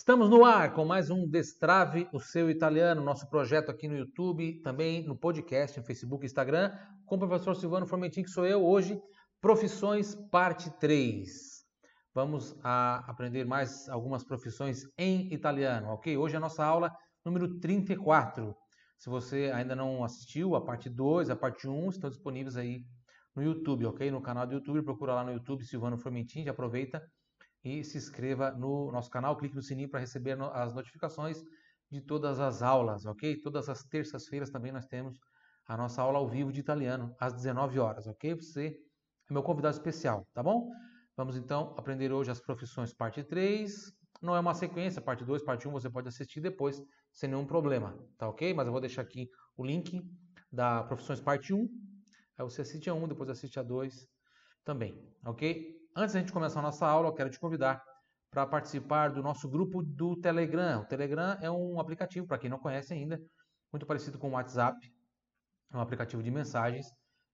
Estamos no ar com mais um Destrave o seu italiano, nosso projeto aqui no YouTube, também no podcast, no Facebook Instagram, com o professor Silvano Formentin, que sou eu, hoje, Profissões, parte 3. Vamos aprender mais algumas profissões em italiano, ok? Hoje é a nossa aula número 34. Se você ainda não assistiu, a parte 2, a parte 1 estão disponíveis aí no YouTube, ok? No canal do YouTube, procura lá no YouTube Silvano Formentin, já aproveita e se inscreva no nosso canal, clique no sininho para receber as notificações de todas as aulas, ok? Todas as terças-feiras também nós temos a nossa aula ao vivo de italiano, às 19 horas, ok? Você é meu convidado especial, tá bom? Vamos então aprender hoje as profissões parte 3. Não é uma sequência, parte 2, parte 1 você pode assistir depois, sem nenhum problema, tá ok? Mas eu vou deixar aqui o link da profissões parte 1. Aí você assiste a 1, depois assiste a 2 também, ok? Antes da gente começar a nossa aula, eu quero te convidar para participar do nosso grupo do Telegram. O Telegram é um aplicativo, para quem não conhece ainda, muito parecido com o WhatsApp. É um aplicativo de mensagens.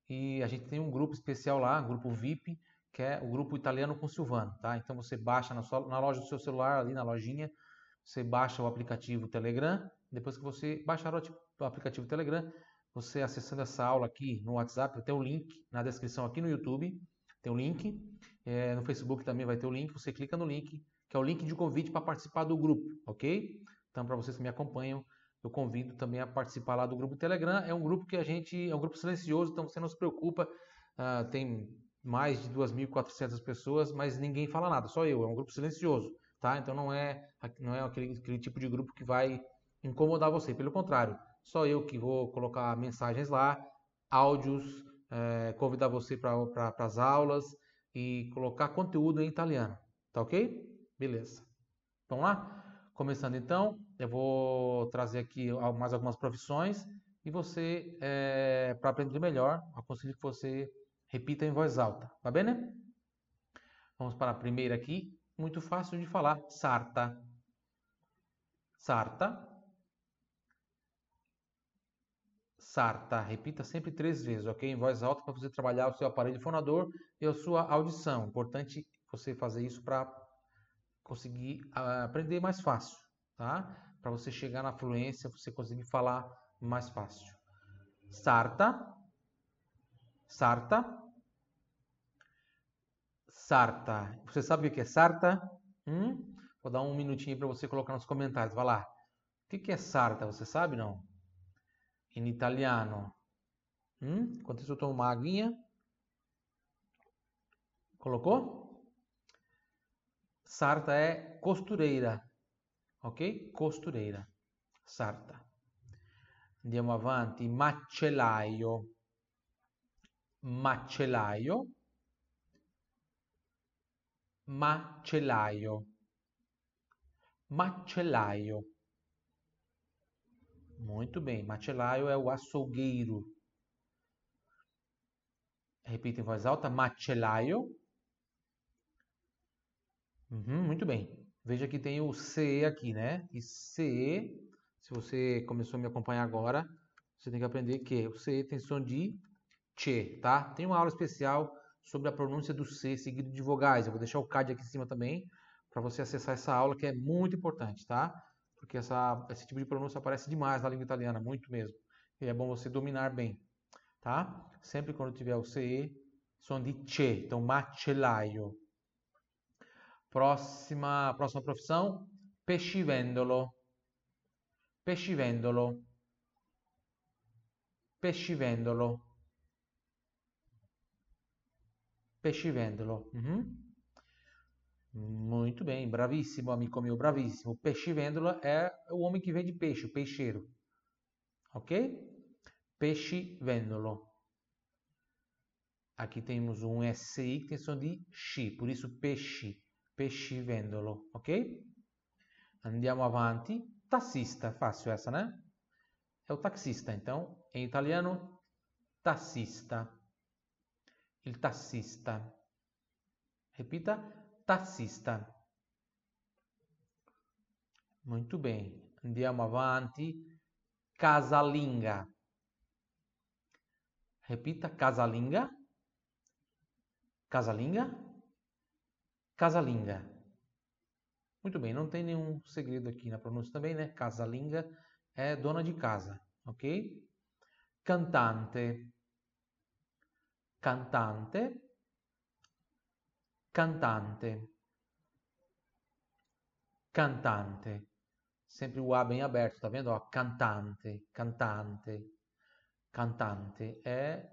E a gente tem um grupo especial lá, um grupo VIP, que é o grupo italiano com Silvano. Tá? Então você baixa na, sua, na loja do seu celular, ali na lojinha, você baixa o aplicativo Telegram. Depois que você baixar o aplicativo Telegram, você acessando essa aula aqui no WhatsApp, tem o link na descrição aqui no YouTube tem o link. É, no Facebook também vai ter o link. Você clica no link, que é o link de convite para participar do grupo, ok? Então, para vocês que me acompanham, eu convido também a participar lá do grupo Telegram. É um grupo que a gente é um grupo silencioso, então você não se preocupa. Uh, tem mais de 2.400 pessoas, mas ninguém fala nada, só eu. É um grupo silencioso, tá? Então não é não é aquele, aquele tipo de grupo que vai incomodar você. Pelo contrário, só eu que vou colocar mensagens lá, áudios, é, convidar você para as aulas e colocar conteúdo em italiano. Tá ok? Beleza. Vamos lá? Começando então, eu vou trazer aqui mais algumas profissões e você, é, para aprender melhor, aconselho que você repita em voz alta. Tá bem, né? Vamos para a primeira aqui. Muito fácil de falar. Sarta. Sarta. Sarta. Repita sempre três vezes, ok? Em voz alta para você trabalhar o seu aparelho fonador e a sua audição. Importante você fazer isso para conseguir uh, aprender mais fácil, tá? Para você chegar na fluência, você conseguir falar mais fácil. Sarta. Sarta. Sarta. Você sabe o que é sarta? Hum? Vou dar um minutinho para você colocar nos comentários. Vai lá. O que é sarta? Você sabe não? In italiano. Eu tomo uma aguinha. Colocou? Sarta é costureira. Ok? Costureira. Sarta. Andiamo avanti. Macellaio. Macellaio. Macellaio. Macellaio. Muito bem. Macellaio é o açougueiro. Repita em voz alta. Macellaio. Uhum, muito bem. Veja que tem o CE aqui, né? E CE, se você começou a me acompanhar agora, você tem que aprender que o CE tem som de che, tá? Tem uma aula especial sobre a pronúncia do C seguido de vogais. Eu vou deixar o card aqui em cima também para você acessar essa aula que é muito importante, tá? Porque essa, esse tipo de pronúncia aparece demais na língua italiana, muito mesmo. E é bom você dominar bem, tá? Sempre quando tiver o CE, som de CE, então macellaio. Próxima, próxima profissão, pescivendolo. Pescivendolo. Pescivendolo. Pescivendolo. Uhum. Muito bem, bravíssimo, amigo meu, bravíssimo. Peixe vêndola é o homem que vende peixe, o peixeiro. Ok? Peixe vêndolo. Aqui temos um SI que tem som de XI, por isso peixe, peixe vêndolo, ok? Andiamo avanti. Tassista, fácil essa, né? É o taxista, então, em italiano, tassista. Il tassista. Repita, tassista. Muito bem, andiamo avanti. Casalinga. Repita, casalinga. Casalinga. Casalinga. Muito bem, não tem nenhum segredo aqui na pronúncia também, né? Casalinga é dona de casa, ok? Cantante, cantante, cantante, cantante. Sempre o A bem aberto, tá vendo? Ó, cantante, cantante, cantante. É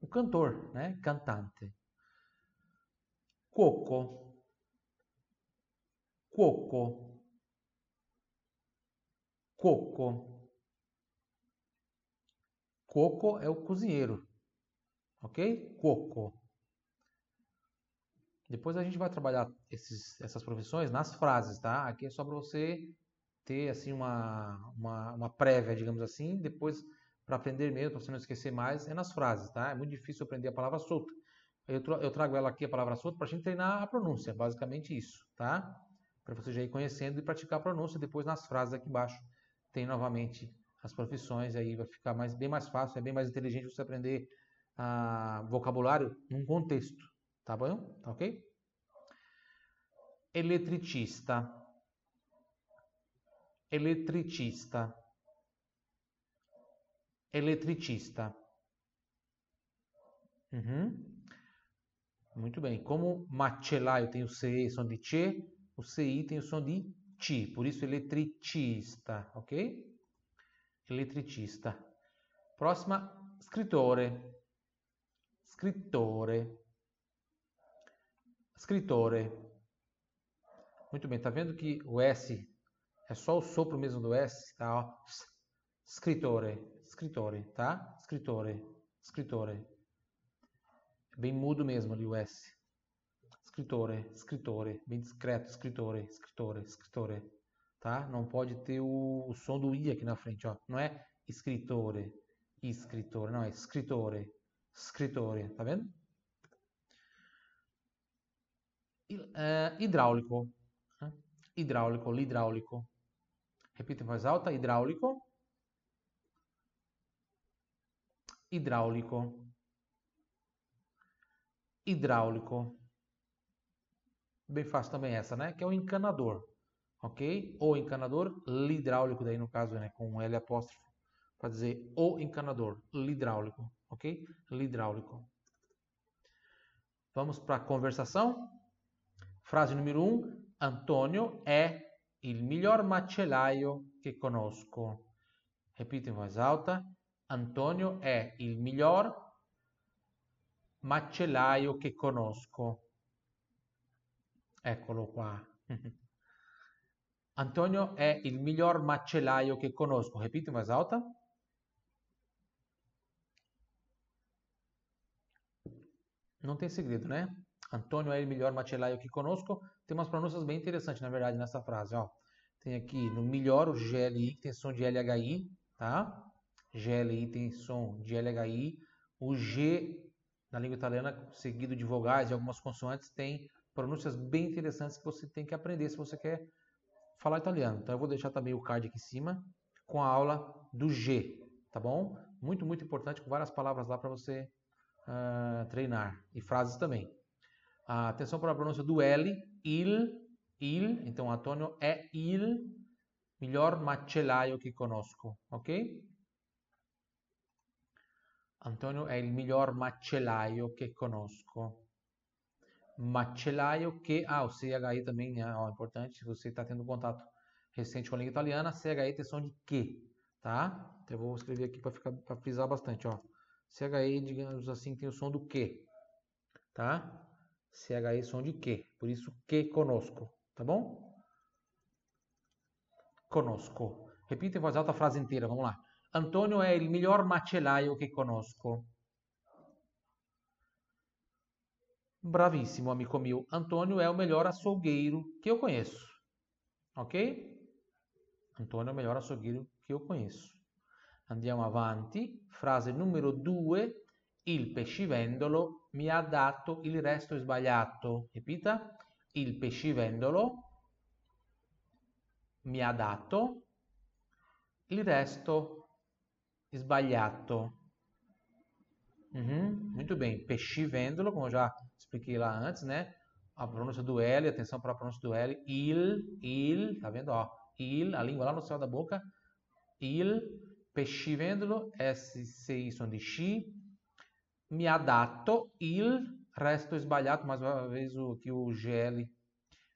o cantor, né? Cantante. Coco, coco, coco. Coco é o cozinheiro, ok? Coco. Depois a gente vai trabalhar esses, essas profissões nas frases, tá? Aqui é só para você ter assim uma, uma, uma prévia, digamos assim, depois para aprender mesmo, para você não esquecer mais, é nas frases, tá? É muito difícil aprender a palavra solta. Eu, eu trago ela aqui, a palavra solta, para a gente treinar a pronúncia, basicamente isso, tá? Para você já ir conhecendo e praticar a pronúncia, depois nas frases aqui embaixo tem novamente as profissões, aí vai ficar mais, bem mais fácil, é bem mais inteligente você aprender ah, vocabulário num contexto, tá bom? Tá ok? Eletricista. Eletricista eletricista. Uhum. Muito bem. Como macellaio tem o CE som de CE, o CI tem o som de TI. Por isso, eletricista. Ok? Eletricista. Próxima, scrittore. Scrittore. Scrittore. Muito bem. Tá vendo que o S é só o sopro mesmo do S? Tá? Ó. Scrittore escritório, tá? Escritório, escritório. É bem mudo mesmo ali o S. Escritório, escritório, bem discreto, escritório, escritório, escritório, tá? Não pode ter o, o som do I aqui na frente, ó. Não é escritório, escritório, não é escritório, escritório, tá vendo? Uh, hidráulico, né? hidráulico, hidráulico. Repita em voz alta, hidráulico. hidráulico, hidráulico. Bem fácil também essa, né? Que é o encanador, ok? O encanador, hidráulico daí no caso, né? Com L apóstrofo, para dizer o encanador, hidráulico, ok? Hidráulico. Vamos para a conversação. Frase número 1. Um, Antônio é il miglior macellaio che conosco. Repita em voz alta. Antonio è il miglior macellaio che conosco. Eccolo qua. Antonio è il miglior macellaio che conosco. Repite in voz alta. Não tem segredo, né? Antônio o melhor macellaio que conosco. Tem umas pronúncias bem interessantes, na verdade, nessa frase. Ó. Tem aqui no melhor o GLI, que tem som de LHI, tá? GLI tem som de LHI. O G na língua italiana, seguido de vogais e algumas consoantes, tem pronúncias bem interessantes que você tem que aprender se você quer falar italiano. Então eu vou deixar também o card aqui em cima com a aula do G, tá bom? Muito, muito importante, com várias palavras lá para você uh, treinar. E frases também. Atenção para a pronúncia do L, il, il. Então, Antônio é il melhor macellaio que conosco, ok? Antonio è il miglior macellaio che conosco. Macellaio che... Ah, o CHI também é ó, importante. Se você está tendo contato recente com a língua italiana, CHI tem som de que, tá? Então, eu vou escrever aqui para frisar bastante, ó. CHI, digamos assim, tem o som do que, tá? CHI som de que. Por isso, que conosco, tá bom? Conosco. Repita em voz alta a frase inteira, vamos lá. Antonio è il miglior macellaio che conosco. Bravissimo, amico mio. Antônio é o melhor açougueiro que eu conheço. Ok? Antônio é o melhor açougueiro que eu conheço. Andiamo avanti. Frase numero 2. Il pescivendolo mi ha dato il resto sbagliato. Ripeta. Il pescivendolo mi ha dato il resto Esbalhato. Uhum, muito bem. Pescivêndolo, como eu já expliquei lá antes, né? a pronúncia do L, atenção para a pronúncia do L, il, il, tá vendo? Ó, il, a língua lá no céu da boca, il pescivendolo, SCI som di sci, mi ha dato il resto sbagliato, mais uma vez o, aqui o GL,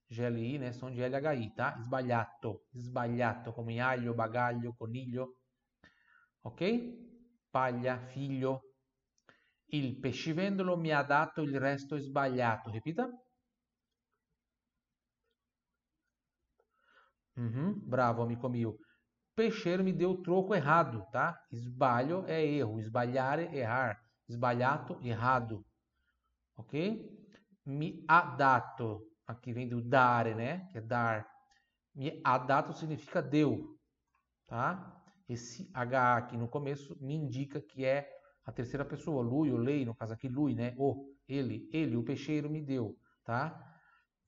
GLI, né, som de LHI, tá? Sbagliato, sbagliato, come aglio, bagaglio, coniglio, ok? Paglia, figlio. Il pescivendolo mi ha dato il resto sbagliato, repita. Uhum, bravo, amico mio. Peixeiro me deu troco errado, tá? Esbalho é erro, esbalhare, errar. Esbalhato, errado. Ok? Mi ha dato, aqui vem do dare, né? Que é dar. Mi ha dato significa deu, tá? Esse H aqui no começo me indica que é a terceira pessoa, lui ou lei, no caso aqui lui, né? O, ele, ele, o peixeiro me deu, tá?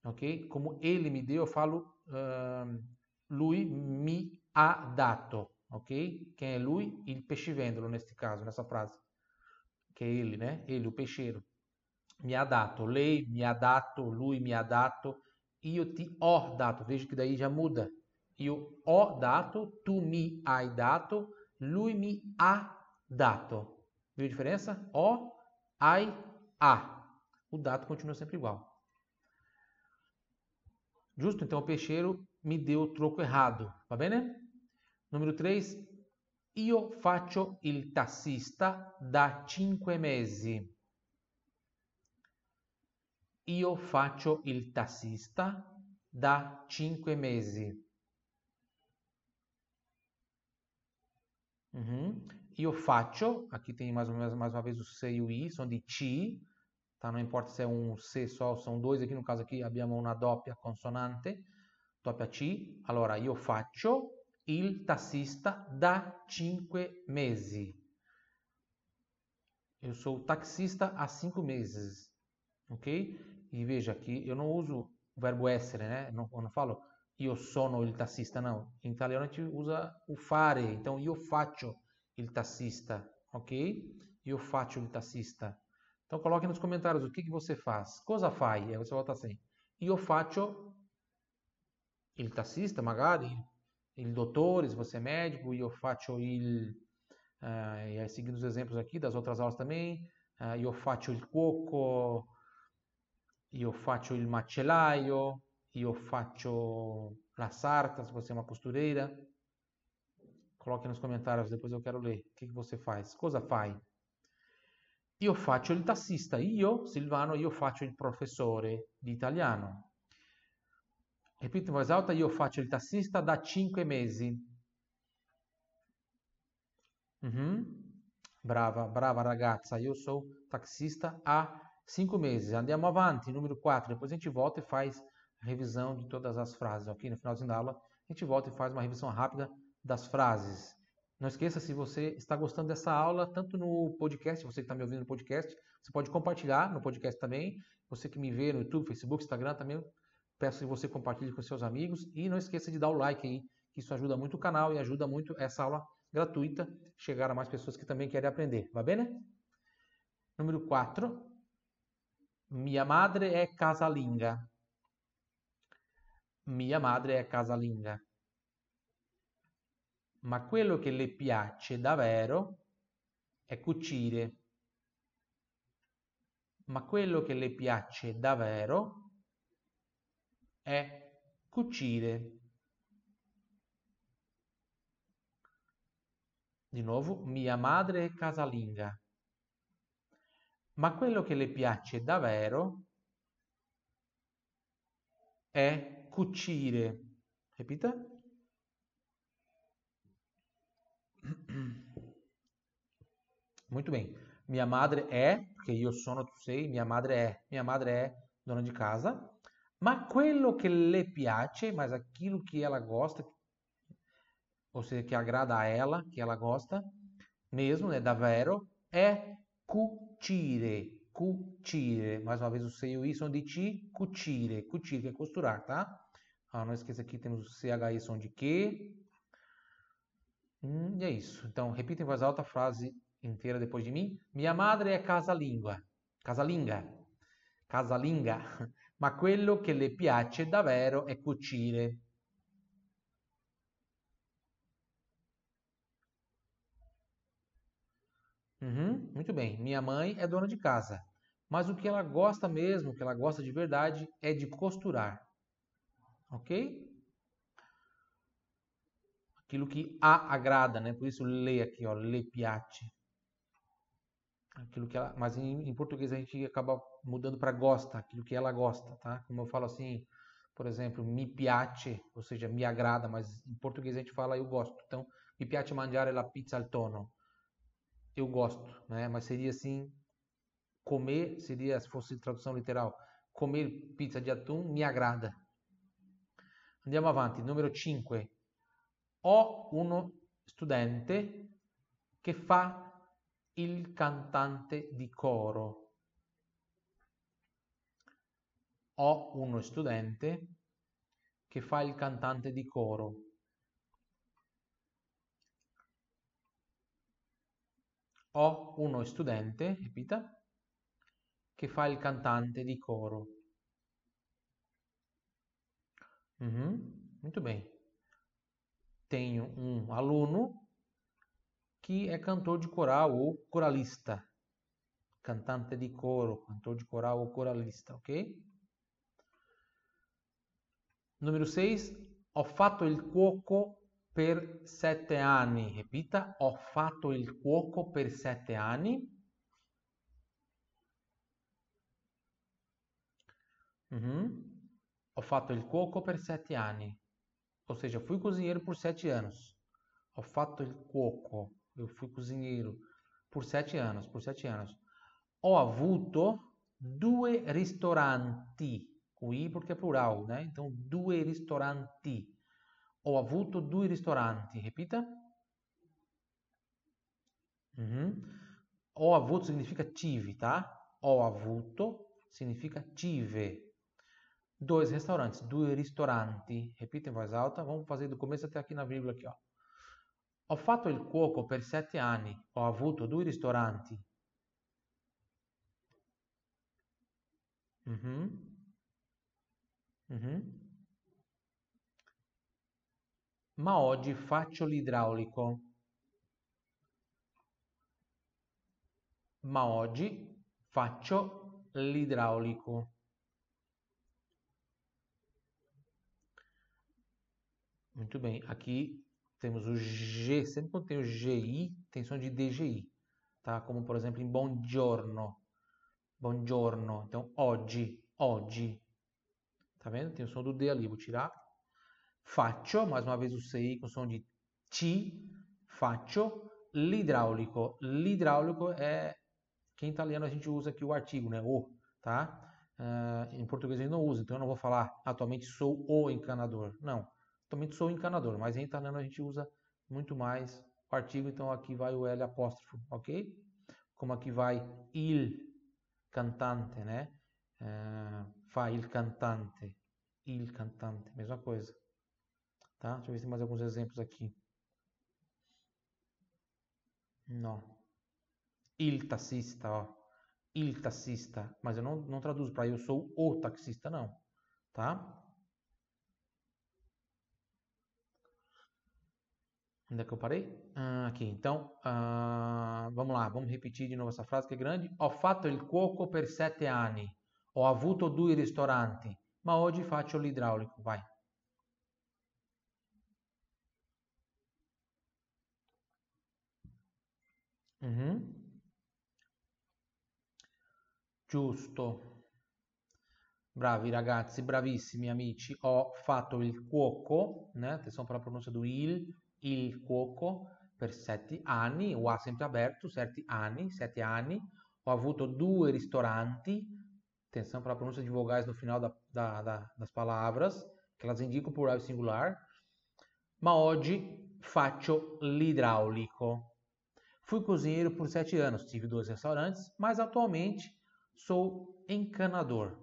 Ok? Como ele me deu, eu falo uh, lui mi ha dato, ok? Quem é lui? Il pescivendolo, neste caso, nessa frase. Que é ele, né? Ele, o peixeiro. Mi ha lei mi ha lui mi ha dato, io ti ho dato. Veja que daí já muda. Io ho dato, tu mi hai dato, lui mi ha dato. Viu a diferença? O, ai, a. O dato continua sempre igual. Justo? Então o peixeiro me deu o troco errado. Va bene? Número 3. Io faccio il tassista da 5 mesi. Io faccio il tassista da 5 mesi. Uhum. Io faccio, aqui tem mais uma, mais uma vez o C e o I, são de ti, tá? Não importa se é um C só, são dois aqui, no caso aqui abbiamo una doppia consonante, doppia C. Allora, io faccio il tassista da 5 mesi. Eu sou taxista há cinco meses, ok? E veja aqui, eu não uso o verbo essere, né? Eu não, eu não falo io sono il tassista, não. Em italiano a gente usa o fare, então io faccio il tassista, ok? Io faccio il tassista. Então coloque nos comentários o que, que você faz. Cosa fai? Aí você volta assim. Io faccio il tassista, magari, il dottore, se você é médico, io faccio il... Uh, e seguindo os exemplos aqui das outras aulas também, uh, io faccio il cuoco, io faccio il macellaio, io faccio la sarta, se você é uma costureira. Coloque nos comentários, depois eu quero ler. O que, que você faz? Cosa fai? Io faccio il tassista. Io, Silvano, io faccio il professore di italiano. Repito in voz alta, io faccio il tassista da 5 mesi. Uhum. Brava, brava ragazza, io sou taxista há 5 meses. Andiamo avanti, número 4. Depois a gente volta e faz revisão de todas as frases. Ok? No finalzinho da aula, a gente volta e faz uma revisão rápida das frases. Não esqueça, se você está gostando dessa aula, tanto no podcast, você que está me ouvindo no podcast, você pode compartilhar no podcast também. Você que me vê no YouTube, Facebook, Instagram também, peço que você compartilhe com seus amigos. E não esqueça de dar o like aí, que isso ajuda muito o canal e ajuda muito essa aula gratuita chegar a mais pessoas que também querem aprender. Va bene? Número 4. Mia madre è casalinga. Mia madre è casalinga ma quello che le piace davvero è cucire. Ma quello che le piace davvero è cucire. Di nuovo, mia madre è casalinga. Ma quello che le piace davvero è cucire. Repita. Muito bem. Minha madre é, porque io sono, tu sei, minha madre é. Minha madre é dona de casa. Ma quello che le piace, mas aquilo que ela gosta, ou seja, que agrada a ela, que ela gosta, mesmo, né, davvero, é cucire. Cucire. Mais uma vez o C e o I são de ti, cucire. Cucire, que é costurar, tá? Ah, não esqueça aqui, temos o CHI som de que, Hum, e é isso. Então, repita em voz alta a frase inteira depois de mim. Minha madre é casalinga. Casalinga. Casalinga. ma quello che le piace davvero è cucire. Uhum, muito bem. Minha mãe é dona de casa, mas o que ela gosta mesmo, o que ela gosta de verdade, é de costurar. Ok? Aquilo que a agrada, né? Por isso lê aqui, ó, le piace. Aquilo que ela, mas em, em português a gente acaba mudando para gosta, aquilo que ela gosta, tá? Como eu falo assim, por exemplo, mi piace, ou seja, me agrada, mas em português a gente fala eu gosto. Então, mi piace mangiare la pizza al tonno eu gosto, né? Mas seria assim, comer seria, se fosse tradução literal, comer pizza de atum me agrada. Andiamo avanti, numero 5. Ho uno studente che fa il cantante di coro. Ho uno studente che fa il cantante di coro. Ho uno studente, ripeta, che fa il cantante di coro. Uhum, muito bem. Tenho um aluno que é cantor de coral ou coralista. Cantante di coro, cantor de coral ou coralista, ok? Número 6. Ho fatto il cuoco per sette anni. Ripeta, ho fatto il cuoco per sette anni. Uhum. Ho fatto il cuoco per sette anni. Ou seja, fui cozinheiro por sete anos. Ho fatto il cuoco. Eu fui cozinheiro por sete anos. Por sete anos. Ho avuto due ristoranti. O i porque é plural, né? Então, due ristoranti. Ho avuto due ristoranti. Repita. Uhum. Ho avuto significa tive, tá? Ho avuto significa tive. Dois restaurantes, due ristoranti. Repita em voz alta. Vamos fazer do começo até aqui na vírgula aqui, ó. Ho fatto il cuoco per sette anni. Ho avuto due ristoranti. Uhum. Uhum. ma oggi faccio l'idraulico. Ma oggi faccio l'idraulico. Muito bem, aqui temos o G, sempre quando tem o GI, tem som de DGI, tá? Como por exemplo em buongiorno, buongiorno, então oggi, oggi, tá vendo? Tem o som do D ali, vou tirar Faccio, mais uma vez o CI com som de ti, faccio l'idraulico. L'idraulico é que em italiano a gente usa aqui o artigo, né? O, tá? Uh, em português a gente não usa, então eu não vou falar atualmente sou o encanador. Não, atualmente sou o encanador, mas em italiano a gente usa muito mais o artigo, então aqui vai o L apóstrofo, ok? Como aqui vai il cantante, né? Uh, fa il cantante, il cantante, mesma coisa. Tá? Deixa eu ver se tem mais alguns exemplos aqui. Não. Il taxista, ó. Il taxista. Mas eu não, não traduzo para eu sou o taxista, não. Tá? Onde é que eu parei? Ah, aqui. Então, ah, vamos lá. Vamos repetir de novo essa frase que é grande. Ho fatto il cuoco per sette anni. Ho avuto due ristoranti. Ma oggi faccio l'idraulico. Vai. Mhm. Giusto. Bravi ragazzi, bravissimi amici. Ho fatto il cuoco, né? Atenção para a pronúncia do il, il cuoco, per sette anni, o A sempre aberto, sette anni, sette anni. Ho avuto due ristoranti, atenção para a pronúncia de vogais no final da, da, da, das palavras, que elas indicam plural singular. Ma oggi faccio l'idraulico. Fui cozinheiro por sete anos, tive dois restaurantes, mas atualmente sou encanador.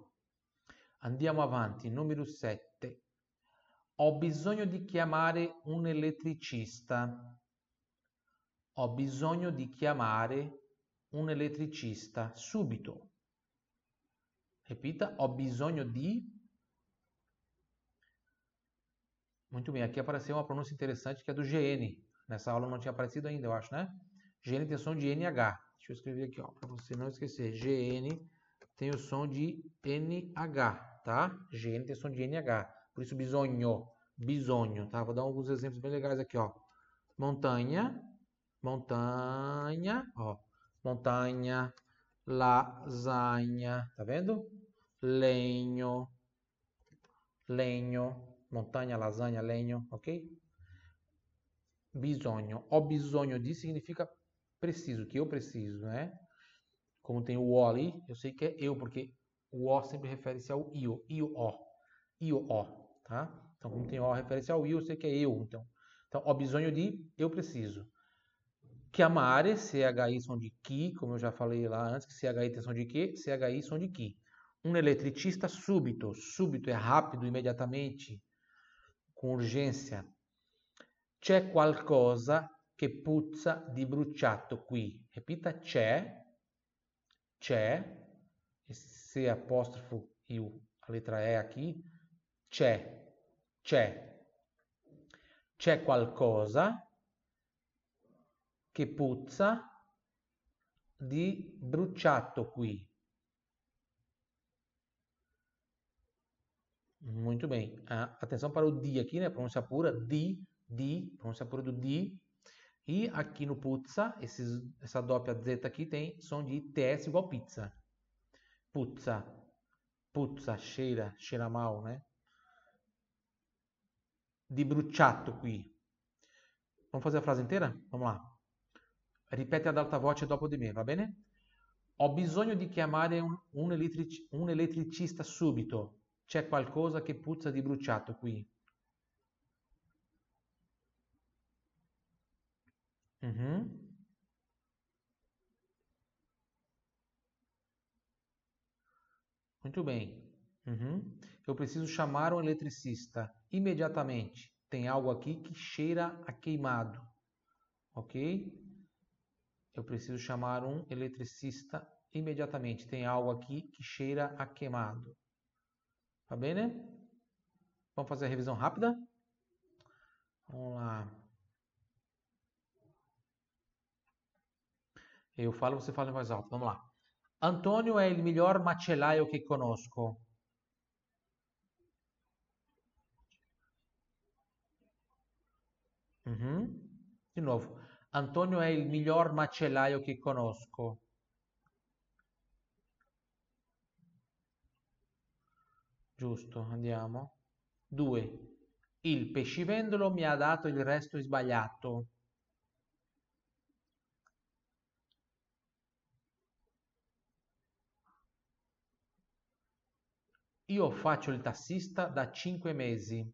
Andiamo avanti, numero 7. Ho bisogno di chiamare un elettricista. Ho bisogno di chiamare un elettricista subito. Repita, ho bisogno di. Muito bem, aqui apareceu uma pronúncia interessante que é do GN. Nessa aula não tinha aparecido ainda, eu acho, né? GN tem som de NH. Deixa eu escrever aqui, ó, para você não esquecer. GN tem o som de NH, tá? GN tem som de NH. Por isso, bisogno, bisogno, tá? Vou dar alguns exemplos bem legais aqui, ó. Montanha, montanha, ó. Montanha, lasagna, tá vendo? Legno, legno, montanha, lasagna, legno, ok? Bisogno. Ho bisogno di significa preciso, que eu preciso, né? Como tem o o ali, eu sei que é eu, porque o o sempre refere-se ao io, io o, io o, tá? Então, como tem o refere-se ao io, eu sei que é eu, então. Então, ho bisogno di, eu preciso. Chiamare, CHI som de chi, como eu já falei lá antes, que CHI som de que, CHI som de chi. Um eletricista súbito, súbito é rápido, imediatamente, com urgência. C'è qualcosa che puzza di bruciato qui. Repita c'è, c'è, esse apostrofo e a letra E aqui, c'è, c'è. C'è qualcosa che puzza di bruciato qui. Muito bem. Ah, atenção para o di aqui, né? Pronúncia pura, di, di, pronúncia pura do di. E aqui no puzza, esses, essa doppia Z aqui tem som de TS igual pizza. Puzza, puzza, cheira, cheira mal, né? Di bruciato qui. Vamos fazer a frase inteira? Vamos lá. Ripete ad alta voce dopo di me, va bene? Ho bisogno di chiamare un, un, elettric, un elettricista subito. C'è qualcosa che puzza di bruciato qui. Uhum. Muito bem. Uhum. Eu preciso chamar um eletricista imediatamente. Tem algo aqui que cheira a queimado. Ok? Eu preciso chamar um eletricista imediatamente. Tem algo aqui que cheira a queimado. Tá bem, né? Vamos fazer a revisão rápida? Vamos lá. Eu falo, você fala voz alta. Vamos lá. Antônio é o melhor macellaio que conosco. Uhum. De novo. Antônio è il miglior macellaio che conosco. Giusto, andiamo. 2. Il pescivendolo mi ha dato il resto sbagliato. Io faccio il tassista da 5 mesi.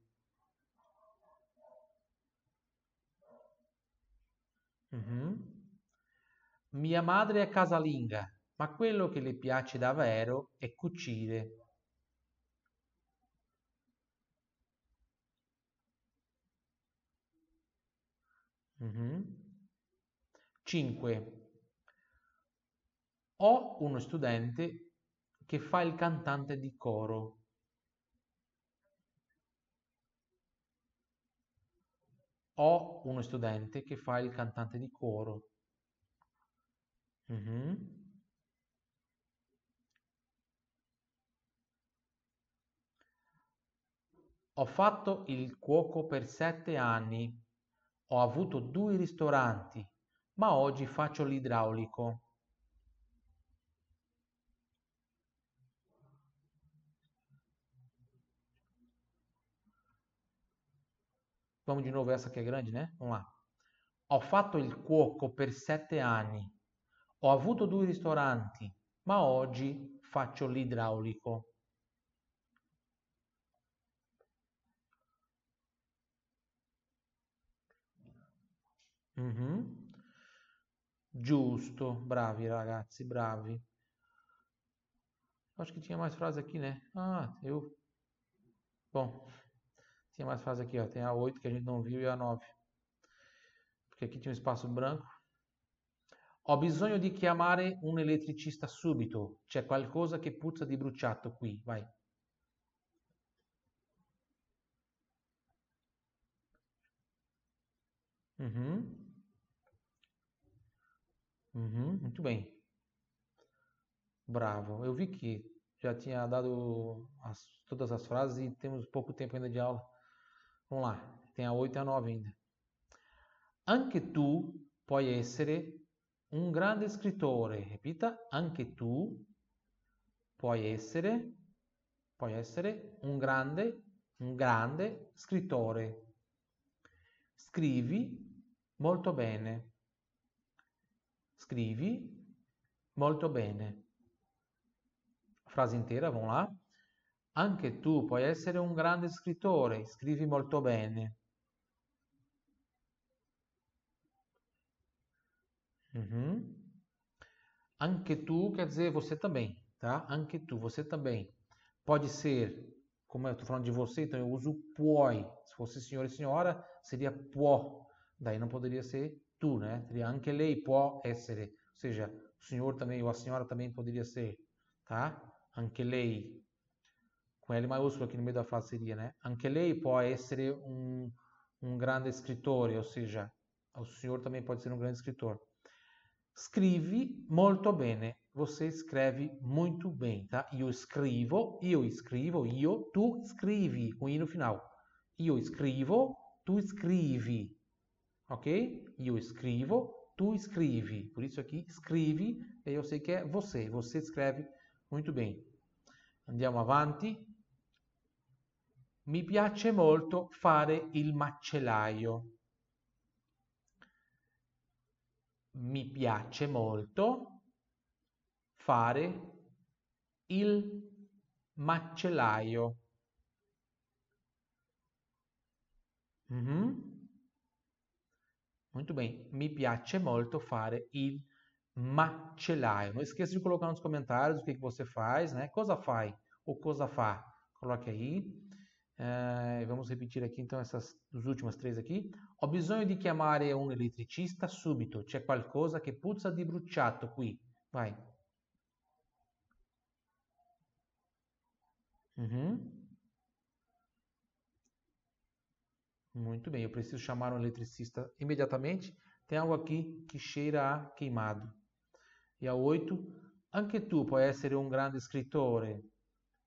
Mhm. Mia madre è casalinga, ma quello che le piace davvero è cucire. 5. Ho uno studente che fa il cantante di coro. Ho uno studente che fa il cantante di coro. Mhm. Ho fatto il cuoco per sette anni. Ho avuto due ristoranti, ma oggi faccio l'idraulico. Vamos de novo, essa que é grande, né? Vamos lá. Ho fatto il cuoco per sette anni. Ho avuto due ristoranti, ma oggi faccio l'idraulico. Mhm. Giusto, bravi ragazzi, bravi. Acho que tinha mais frase aqui, né? Ah, eu. Bom, tinha mais frase aqui, ó. Tem a 8 que a gente não viu e a 9. Porque aqui tinha um espaço branco. Ho bisogno di chiamare un elettricista subito. C'è qualcosa che puzza di bruciato qui. Vai. Uhum. Uhum, muito bem. Bravo. Eu vi que já tinha dado as, todas as frases e temos pouco tempo ainda de aula. Vamos lá. Tem a 8 e a 9 ainda. Anche tu puoi essere un grande scrittore. Repita, anche tu puoi essere, puoi essere un grande, un grande scrittore. Scrivi molto bene. Scrivi molto bene. Frase intera, vamos lá. Anche tu puoi essere un grande scrittore, scrivi molto bene. Uhum. Anche tu quer dizer você também, tá? Anche tu, você também. Pode ser, como eu estou falando de você, então eu uso puoi. Se fosse senhor e senhora, seria può. Daí não poderia ser tu, né? Seria anche lei può essere. Ou seja, o senhor também ou a senhora também poderia ser, tá? Anche lei. Com L maiúsculo aqui no meio da frase seria, né? Anche lei può essere um, um grande scrittore, ou seja, o senhor também pode ser um grande escritor. Scrivi molto bene. Você escreve muito bem, tá? Io scrivo, io escrevo, io, tu scrivi, com i no final. Io scrivo, tu scrivi. Ok? Io scrivo, tu scrivi. Por isso aqui, scrivi, eu sei que é você. Você escreve muito bem. Andiamo avanti. Mi piace molto fare il macellaio. mi piace molto fare il macellaio. Uhum. Muito bem. Me piace molto fare il macellaio. Não esqueça de colocar nos comentários o que, que você faz, né? Cosa fai ou cosa fa. Coloque aí. Uh, vamos repetir aqui então essas as últimas três aqui. Ho bisogno di chiamare un elettricista subito. C'è qualcosa che puzza di bruciato qui. Vai. Uhum. Muito bem, eu preciso chamar um eletricista imediatamente. Tem algo aqui que cheira a queimado. E a 8, anche tu puoi essere un grande scrittore.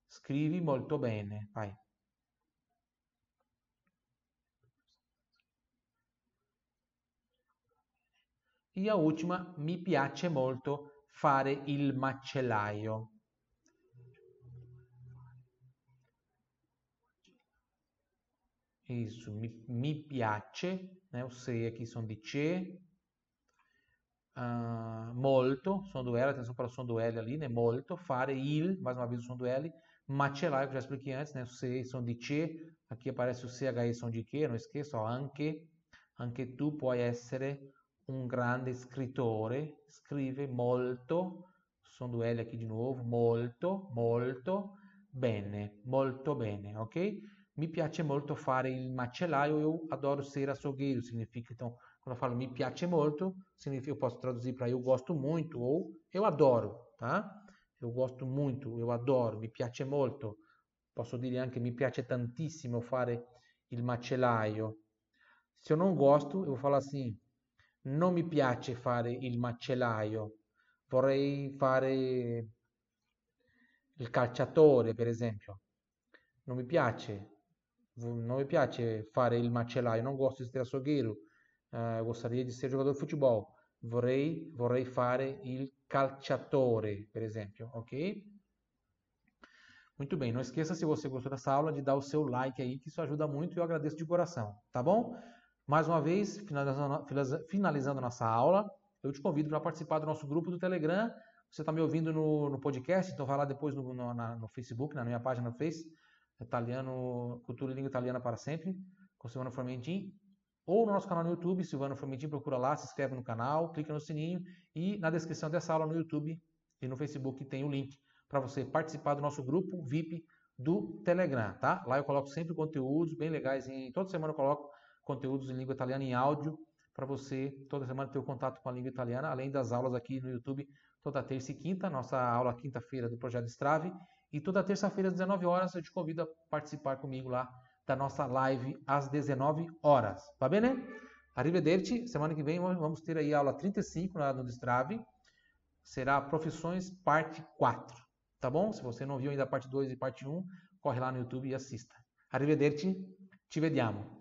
Scrivi molto bene. Vai. E a última, mi piace molto fare il macellaio. Isso, mi, mi piace, né? aqui som de che, uh, molto, som do L, atenção para o som do L ali, né? Molto, fare il, mais uma vez som do L, macellaio, que eu já expliquei antes, né? O sei, som de che, aqui aparece o CHI, som de que, não esqueça, ó, anche, anche tu puoi essere un grande scrittore, scrive molto, sono due L qui di nuovo, molto, molto bene, molto bene, ok? Mi piace molto fare il macellaio, eu adoro ser açougueiro, significa, então, quando falo mi piace molto, significa, eu posso traduzir para eu gosto muito ou eu adoro, tá? Eu gosto muito, eu adoro, mi piace molto. Posso dire anche mi piace tantissimo fare il macellaio. Se eu não gosto, eu falar assim, non mi piace fare il macellaio, vorrei fare il calciatore, per esempio. Non mi piace, non mi piace fare il macellaio, non gosto di essere açougueiro, uh, gostaria di essere giocatore di futebol. Vorrei, vorrei fare il calciatore, per esempio, ok? Muito bem, não esqueça se você gostou dessa aula de dar o seu like aí, que isso ajuda muito e eu agradeço de coração, tá bom? Mais uma vez, finalizando, finalizando nossa aula, eu te convido para participar do nosso grupo do Telegram. Você está me ouvindo no, no, podcast, então vai lá depois no, no, na, no Facebook, na minha página no Face, Italiano, Cultura e Língua Italiana para Sempre, com Silvano Formentin, ou no nosso canal no YouTube, Silvano Formentin, procura lá, se inscreve no canal, clica no sininho e na descrição dessa aula no YouTube e no Facebook tem o link para você participar do nosso grupo VIP do Telegram, tá? Lá eu coloco sempre conteúdos bem legais, em toda semana eu coloco conteúdos em língua italiana em áudio, para você toda semana ter o contato com a língua italiana, além das aulas aqui no YouTube toda terça e quinta, nossa aula quinta-feira do Projeto Strave, e toda terça-feira às 19 horas eu te convido a participar comigo lá da nossa live às 19 horas. Va bene? Arrivederci. Semana que vem vamos ter aí a aula 35 no Strave. Será Profissões parte 4. Tá bom? Se você não viu ainda a parte 2 e parte 1, corre lá no YouTube e assista. Arrivederci. Ci vediamo.